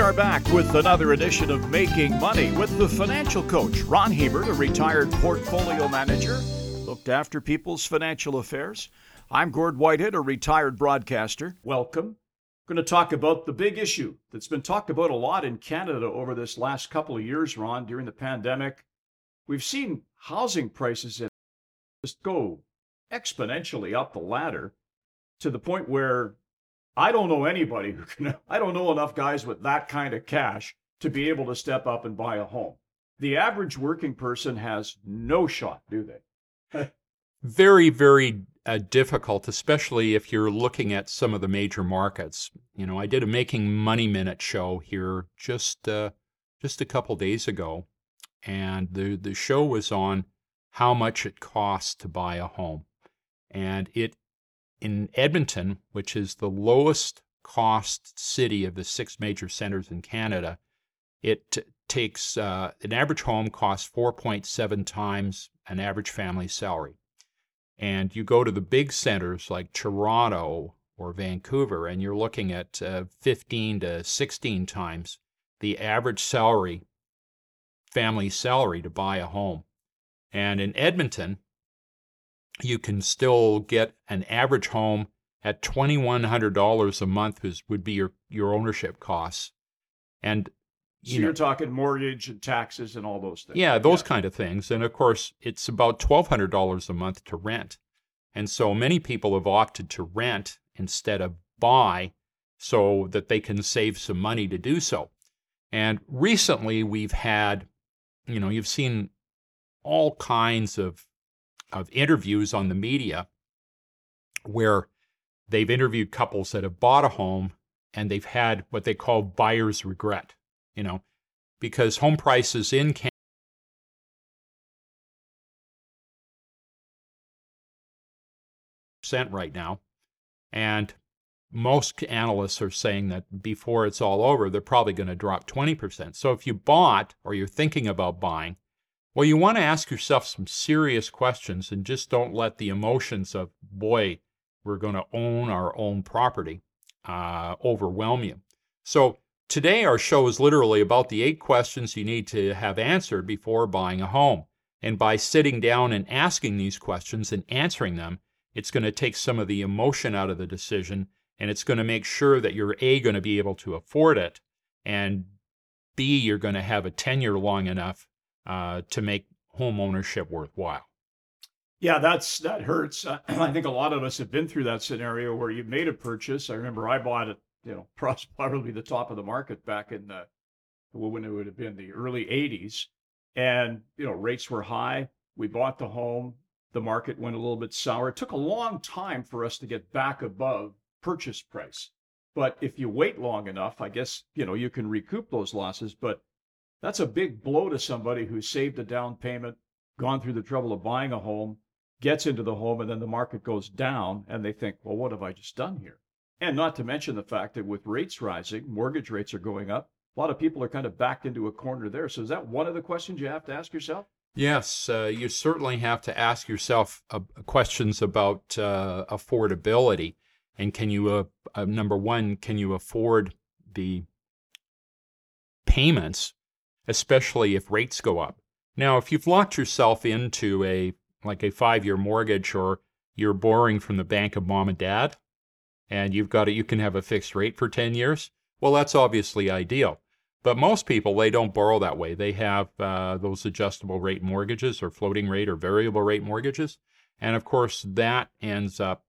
We are back with another edition of Making Money with the financial coach, Ron Hebert, a retired portfolio manager, looked after people's financial affairs. I'm Gord Whitehead, a retired broadcaster. Welcome. Going to talk about the big issue that's been talked about a lot in Canada over this last couple of years, Ron, during the pandemic. We've seen housing prices just go exponentially up the ladder to the point where I don't know anybody who can, I don't know enough guys with that kind of cash to be able to step up and buy a home. The average working person has no shot, do they? very, very uh, difficult, especially if you're looking at some of the major markets. You know, I did a Making Money Minute show here just uh, just a couple days ago, and the the show was on how much it costs to buy a home, and it in Edmonton, which is the lowest cost city of the six major centers in Canada, it takes uh, an average home costs 4.7 times an average family salary. And you go to the big centers like Toronto or Vancouver, and you're looking at uh, 15 to 16 times the average salary, family salary to buy a home. And in Edmonton, you can still get an average home at $2,100 a month, is, would be your, your ownership costs. And so you are talking mortgage and taxes and all those things. Yeah, those yeah. kind of things. And of course, it's about $1,200 a month to rent. And so many people have opted to rent instead of buy so that they can save some money to do so. And recently we've had, you know, you've seen all kinds of of interviews on the media where they've interviewed couples that have bought a home and they've had what they call buyer's regret, you know, because home prices in Canada right now. And most analysts are saying that before it's all over, they're probably going to drop 20%. So if you bought or you're thinking about buying, well, you want to ask yourself some serious questions and just don't let the emotions of, boy, we're going to own our own property uh, overwhelm you. So, today our show is literally about the eight questions you need to have answered before buying a home. And by sitting down and asking these questions and answering them, it's going to take some of the emotion out of the decision and it's going to make sure that you're A, going to be able to afford it, and B, you're going to have a tenure long enough uh, to make home ownership worthwhile. Yeah, that's that hurts. Uh, I think a lot of us have been through that scenario where you made a purchase. I remember I bought it, you know, probably the top of the market back in the when it would have been the early 80s, and you know rates were high. We bought the home. The market went a little bit sour. It took a long time for us to get back above purchase price. But if you wait long enough, I guess you know you can recoup those losses. But that's a big blow to somebody who saved a down payment, gone through the trouble of buying a home, gets into the home, and then the market goes down, and they think, well, what have I just done here? And not to mention the fact that with rates rising, mortgage rates are going up. A lot of people are kind of backed into a corner there. So is that one of the questions you have to ask yourself? Yes, uh, you certainly have to ask yourself uh, questions about uh, affordability. And can you, uh, uh, number one, can you afford the payments especially if rates go up. Now, if you've locked yourself into a like a five-year mortgage or you're borrowing from the bank of mom and dad and you've got it you can have a fixed rate for 10 years, well that's obviously ideal. But most people they don't borrow that way. They have uh, those adjustable rate mortgages or floating rate or variable rate mortgages. And of course that ends up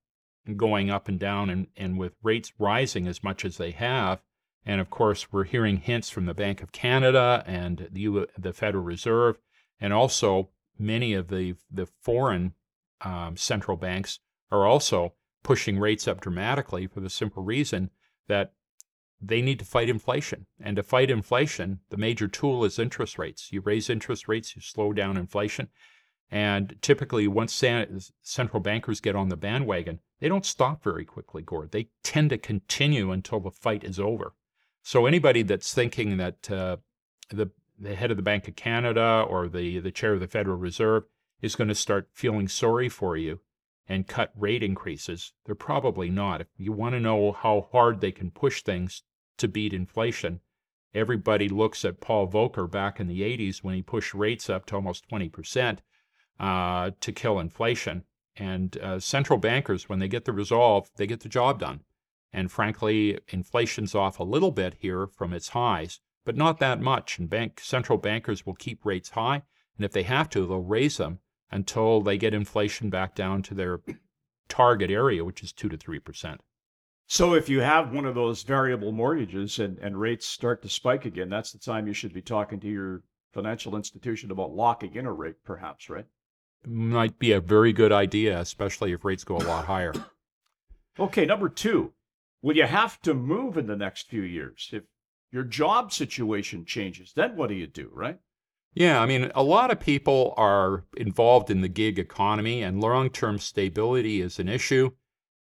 going up and down and, and with rates rising as much as they have, and of course, we're hearing hints from the Bank of Canada and the, the Federal Reserve, and also many of the, the foreign um, central banks are also pushing rates up dramatically for the simple reason that they need to fight inflation. And to fight inflation, the major tool is interest rates. You raise interest rates, you slow down inflation. And typically, once central bankers get on the bandwagon, they don't stop very quickly, Gord. They tend to continue until the fight is over. So anybody that's thinking that uh, the the head of the Bank of Canada or the the chair of the Federal Reserve is going to start feeling sorry for you and cut rate increases, they're probably not. If you want to know how hard they can push things to beat inflation, everybody looks at Paul Volcker back in the 80s when he pushed rates up to almost 20% uh, to kill inflation. And uh, central bankers, when they get the resolve, they get the job done. And frankly, inflation's off a little bit here from its highs, but not that much. And bank central bankers will keep rates high, and if they have to, they'll raise them until they get inflation back down to their target area, which is two to three percent. So if you have one of those variable mortgages and, and rates start to spike again, that's the time you should be talking to your financial institution about locking in a rate, perhaps, right? Might be a very good idea, especially if rates go a lot higher. Okay, number two, will you have to move in the next few years? If your job situation changes, then what do you do, right? Yeah, I mean, a lot of people are involved in the gig economy, and long term stability is an issue.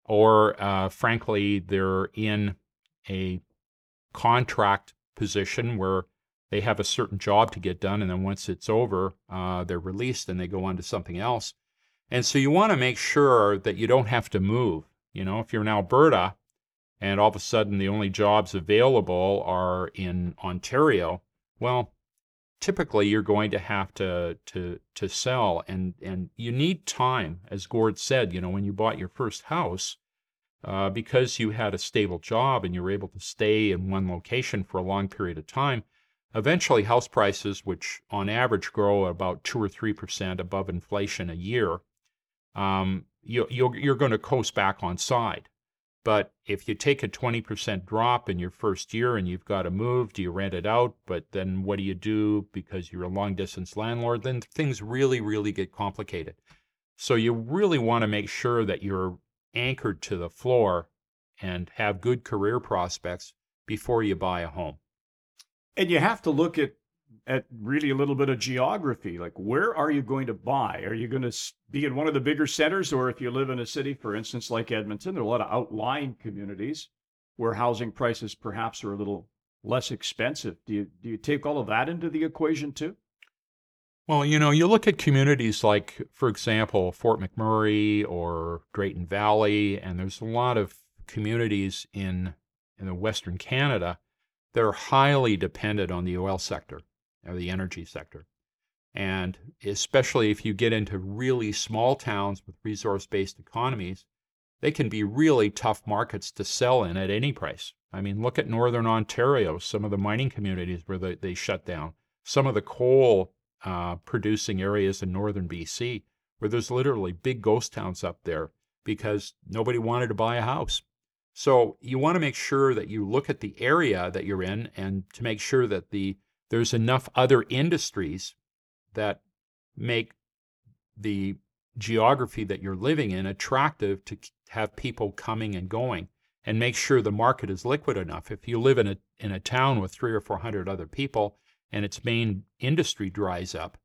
Or, uh, frankly, they're in a contract position where they have a certain job to get done, and then once it's over, uh, they're released and they go on to something else. And so you want to make sure that you don't have to move. You know, if you're in Alberta and all of a sudden the only jobs available are in Ontario, well, typically you're going to have to to to sell. And and you need time as gord said you know when you bought your first house uh, because you had a stable job and you were able to stay in one location for a long period of time eventually house prices which on average grow about 2 or 3% above inflation a year um, you, you're, you're going to coast back on side but if you take a 20% drop in your first year and you've got to move, do you rent it out? But then what do you do because you're a long distance landlord? Then things really, really get complicated. So you really want to make sure that you're anchored to the floor and have good career prospects before you buy a home. And you have to look at at really a little bit of geography. Like, where are you going to buy? Are you going to be in one of the bigger centers? Or if you live in a city, for instance, like Edmonton, there are a lot of outlying communities where housing prices perhaps are a little less expensive. Do you, do you take all of that into the equation too? Well, you know, you look at communities like, for example, Fort McMurray or Drayton Valley, and there's a lot of communities in in the Western Canada that are highly dependent on the oil sector or the energy sector. And especially if you get into really small towns with resource based economies, they can be really tough markets to sell in at any price. I mean, look at Northern Ontario, some of the mining communities where they, they shut down, some of the coal uh, producing areas in Northern BC, where there's literally big ghost towns up there because nobody wanted to buy a house. So you want to make sure that you look at the area that you're in and to make sure that the there's enough other industries that make the geography that you're living in attractive to have people coming and going and make sure the market is liquid enough. If you live in a in a town with 3 or 400 other people and its main industry dries up,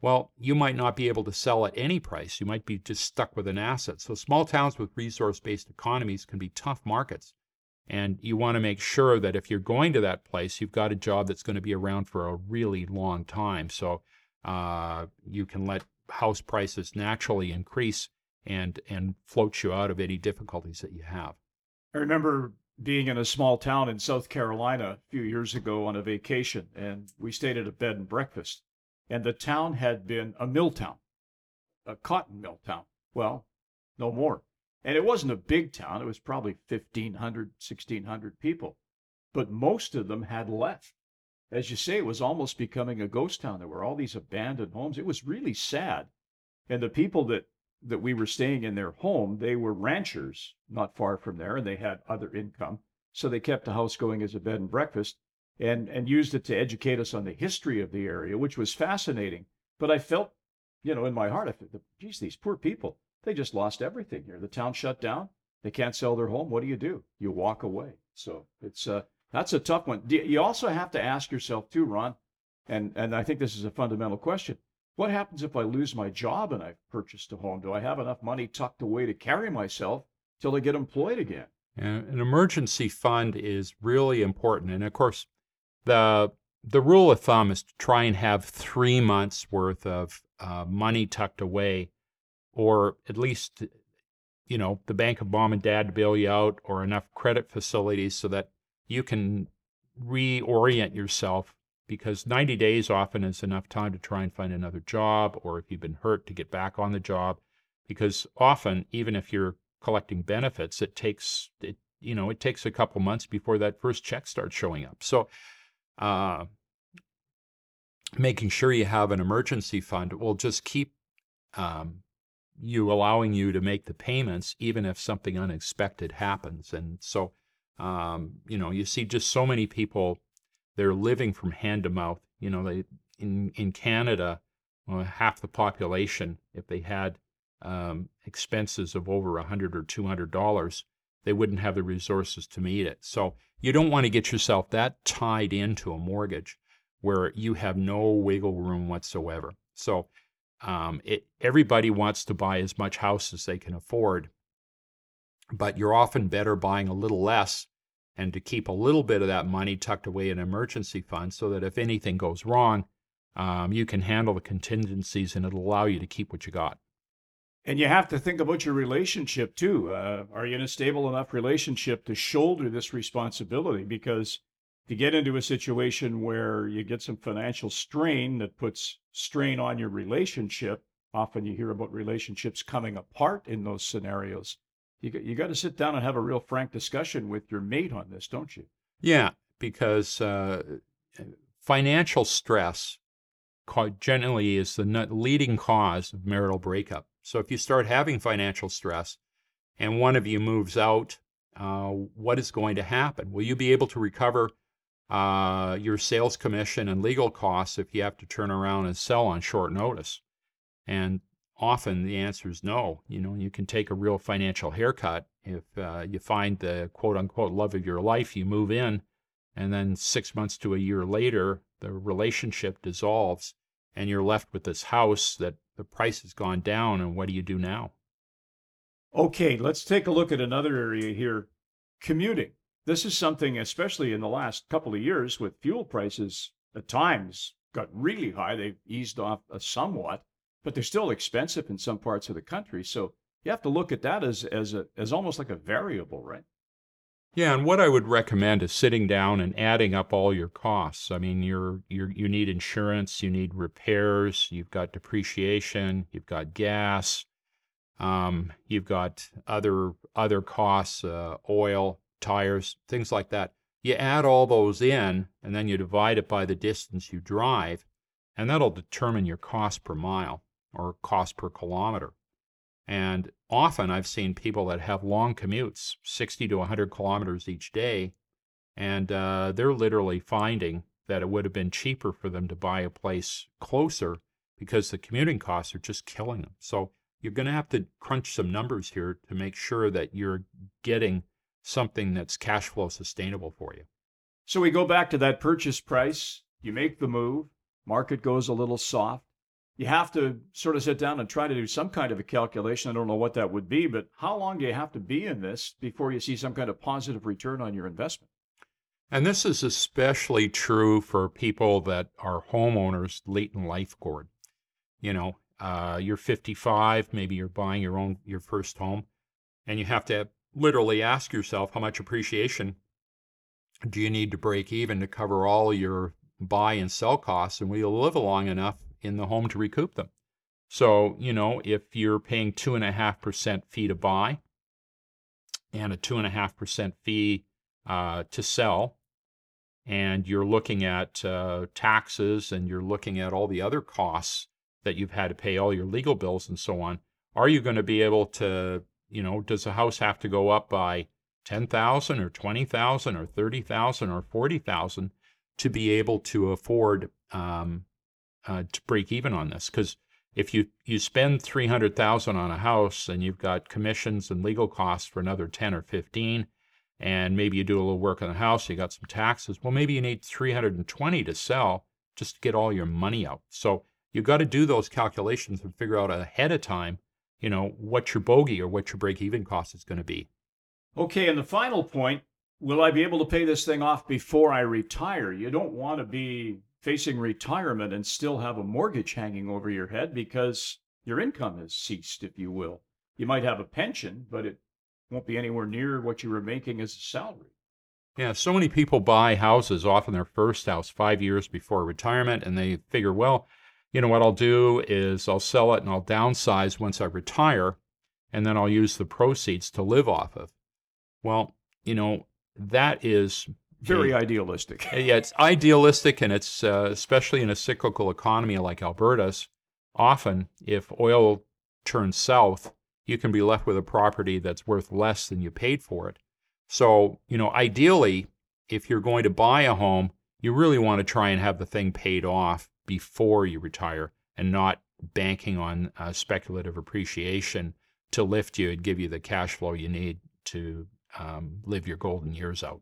well, you might not be able to sell at any price. You might be just stuck with an asset. So small towns with resource-based economies can be tough markets. And you want to make sure that if you're going to that place, you've got a job that's going to be around for a really long time. So uh, you can let house prices naturally increase and and float you out of any difficulties that you have. I remember being in a small town in South Carolina a few years ago on a vacation, and we stayed at a bed and breakfast. And the town had been a mill town, a cotton mill town. Well, no more. And it wasn't a big town, it was probably 1,500, 1,600 people. But most of them had left. As you say, it was almost becoming a ghost town. There were all these abandoned homes. It was really sad. And the people that, that we were staying in their home, they were ranchers not far from there, and they had other income. So they kept the house going as a bed and breakfast and, and used it to educate us on the history of the area, which was fascinating. But I felt, you know, in my heart, I thought, geez, these poor people, they just lost everything here. The town shut down. They can't sell their home. What do you do? You walk away. So it's uh, that's a tough one. You also have to ask yourself too, Ron, and and I think this is a fundamental question. What happens if I lose my job and I've purchased a home? Do I have enough money tucked away to carry myself till I get employed again? And an emergency fund is really important, and of course, the the rule of thumb is to try and have three months worth of uh, money tucked away or at least, you know, the bank of mom and dad to bail you out, or enough credit facilities so that you can reorient yourself because 90 days often is enough time to try and find another job or if you've been hurt to get back on the job because often even if you're collecting benefits it takes it you know it takes a couple months before that first check starts showing up. So uh, making sure you have an emergency fund will just keep um, you allowing you to make the payments even if something unexpected happens. And so um, you know you see just so many people they're living from hand to mouth. You know they in in canada well, half the population if they had um, expenses of over a hundred or two hundred dollars they wouldn't have the resources to meet it. So you don't want to get yourself that tied into a mortgage where you have no wiggle room whatsoever. So um, it, everybody wants to buy as much house as they can afford, but you're often better buying a little less and to keep a little bit of that money tucked away in emergency fund so that if anything goes wrong, um, you can handle the contingencies and it'll allow you to keep what you got. And you have to think about your relationship too. Uh, are you in a stable enough relationship to shoulder this responsibility? Because to get into a situation where you get some financial strain that puts strain on your relationship, often you hear about relationships coming apart in those scenarios. You got, you got to sit down and have a real frank discussion with your mate on this, don't you? Yeah, because uh, financial stress generally is the leading cause of marital breakup. So if you start having financial stress and one of you moves out, uh, what is going to happen? Will you be able to recover uh, your sales commission and legal costs if you have to turn around and sell on short notice? And often the answer is no. You know, you can take a real financial haircut if uh, you find the quote unquote love of your life, you move in, and then six months to a year later, the relationship dissolves, and you're left with this house that the price has gone down. And what do you do now? Okay, let's take a look at another area here commuting. This is something, especially in the last couple of years, with fuel prices at times got really high. They've eased off uh, somewhat, but they're still expensive in some parts of the country. So you have to look at that as as a as almost like a variable, right? Yeah, and what I would recommend is sitting down and adding up all your costs. I mean, you're, you're you need insurance, you need repairs, you've got depreciation, you've got gas, um, you've got other other costs, uh, oil, tires, things like that. You add all those in and then you divide it by the distance you drive, and that'll determine your cost per mile or cost per kilometer. And often I've seen people that have long commutes, 60 to 100 kilometers each day, and uh, they're literally finding that it would have been cheaper for them to buy a place closer because the commuting costs are just killing them. So you're going to have to crunch some numbers here to make sure that you're getting something that's cash flow sustainable for you. So we go back to that purchase price. You make the move, market goes a little soft. You have to sort of sit down and try to do some kind of a calculation. I don't know what that would be, but how long do you have to be in this before you see some kind of positive return on your investment? And this is especially true for people that are homeowners late in life, Gord. You know, uh, you're 55, maybe you're buying your own your first home, and you have to literally ask yourself how much appreciation do you need to break even to cover all your buy and sell costs and will you live long enough in the home to recoup them? So you know if you're paying two and a half percent fee to buy and a two and a half percent fee uh, to sell and you're looking at uh, taxes and you're looking at all the other costs that you've had to pay all your legal bills and so on are you going to be able to you know, does a house have to go up by 10,000 or 20,000 or 30,000 or 40,000 to be able to afford um, uh, to break even on this? Because if you, you spend 300,000 on a house and you've got commissions and legal costs for another 10 or 15, and maybe you do a little work on the house, you got some taxes, well, maybe you need 320 to sell just to get all your money out. So you've got to do those calculations and figure out ahead of time you know, what your bogey or what your break even cost is going to be. Okay, and the final point will I be able to pay this thing off before I retire? You don't want to be facing retirement and still have a mortgage hanging over your head because your income has ceased, if you will. You might have a pension, but it won't be anywhere near what you were making as a salary. Yeah, so many people buy houses, often their first house, five years before retirement, and they figure, well, you know what I'll do is I'll sell it and I'll downsize once I retire, and then I'll use the proceeds to live off of. Well, you know, that is Very a- idealistic. yeah, it's idealistic, and it's uh, especially in a cyclical economy like Alberta's. Often, if oil turns south, you can be left with a property that's worth less than you paid for it. So, you know, ideally, if you're going to buy a home, you really want to try and have the thing paid off before you retire and not banking on uh, speculative appreciation to lift you and give you the cash flow you need to um, live your golden years out.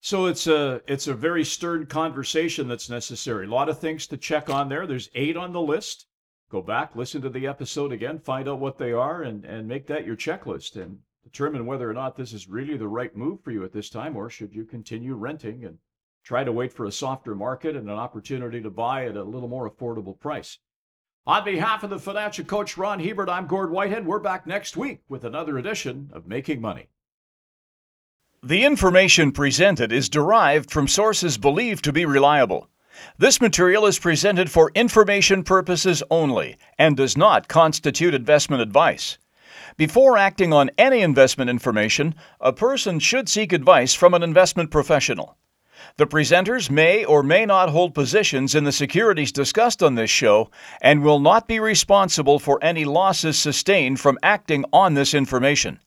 So it's a it's a very stern conversation that's necessary. A lot of things to check on there. There's eight on the list. Go back, listen to the episode again, find out what they are, and and make that your checklist and determine whether or not this is really the right move for you at this time, or should you continue renting and try to wait for a softer market and an opportunity to buy at a little more affordable price. On behalf of the financial coach Ron Hebert, I'm Gord Whitehead. We're back next week with another edition of Making Money. The information presented is derived from sources believed to be reliable. This material is presented for information purposes only and does not constitute investment advice. Before acting on any investment information, a person should seek advice from an investment professional. The presenters may or may not hold positions in the securities discussed on this show and will not be responsible for any losses sustained from acting on this information.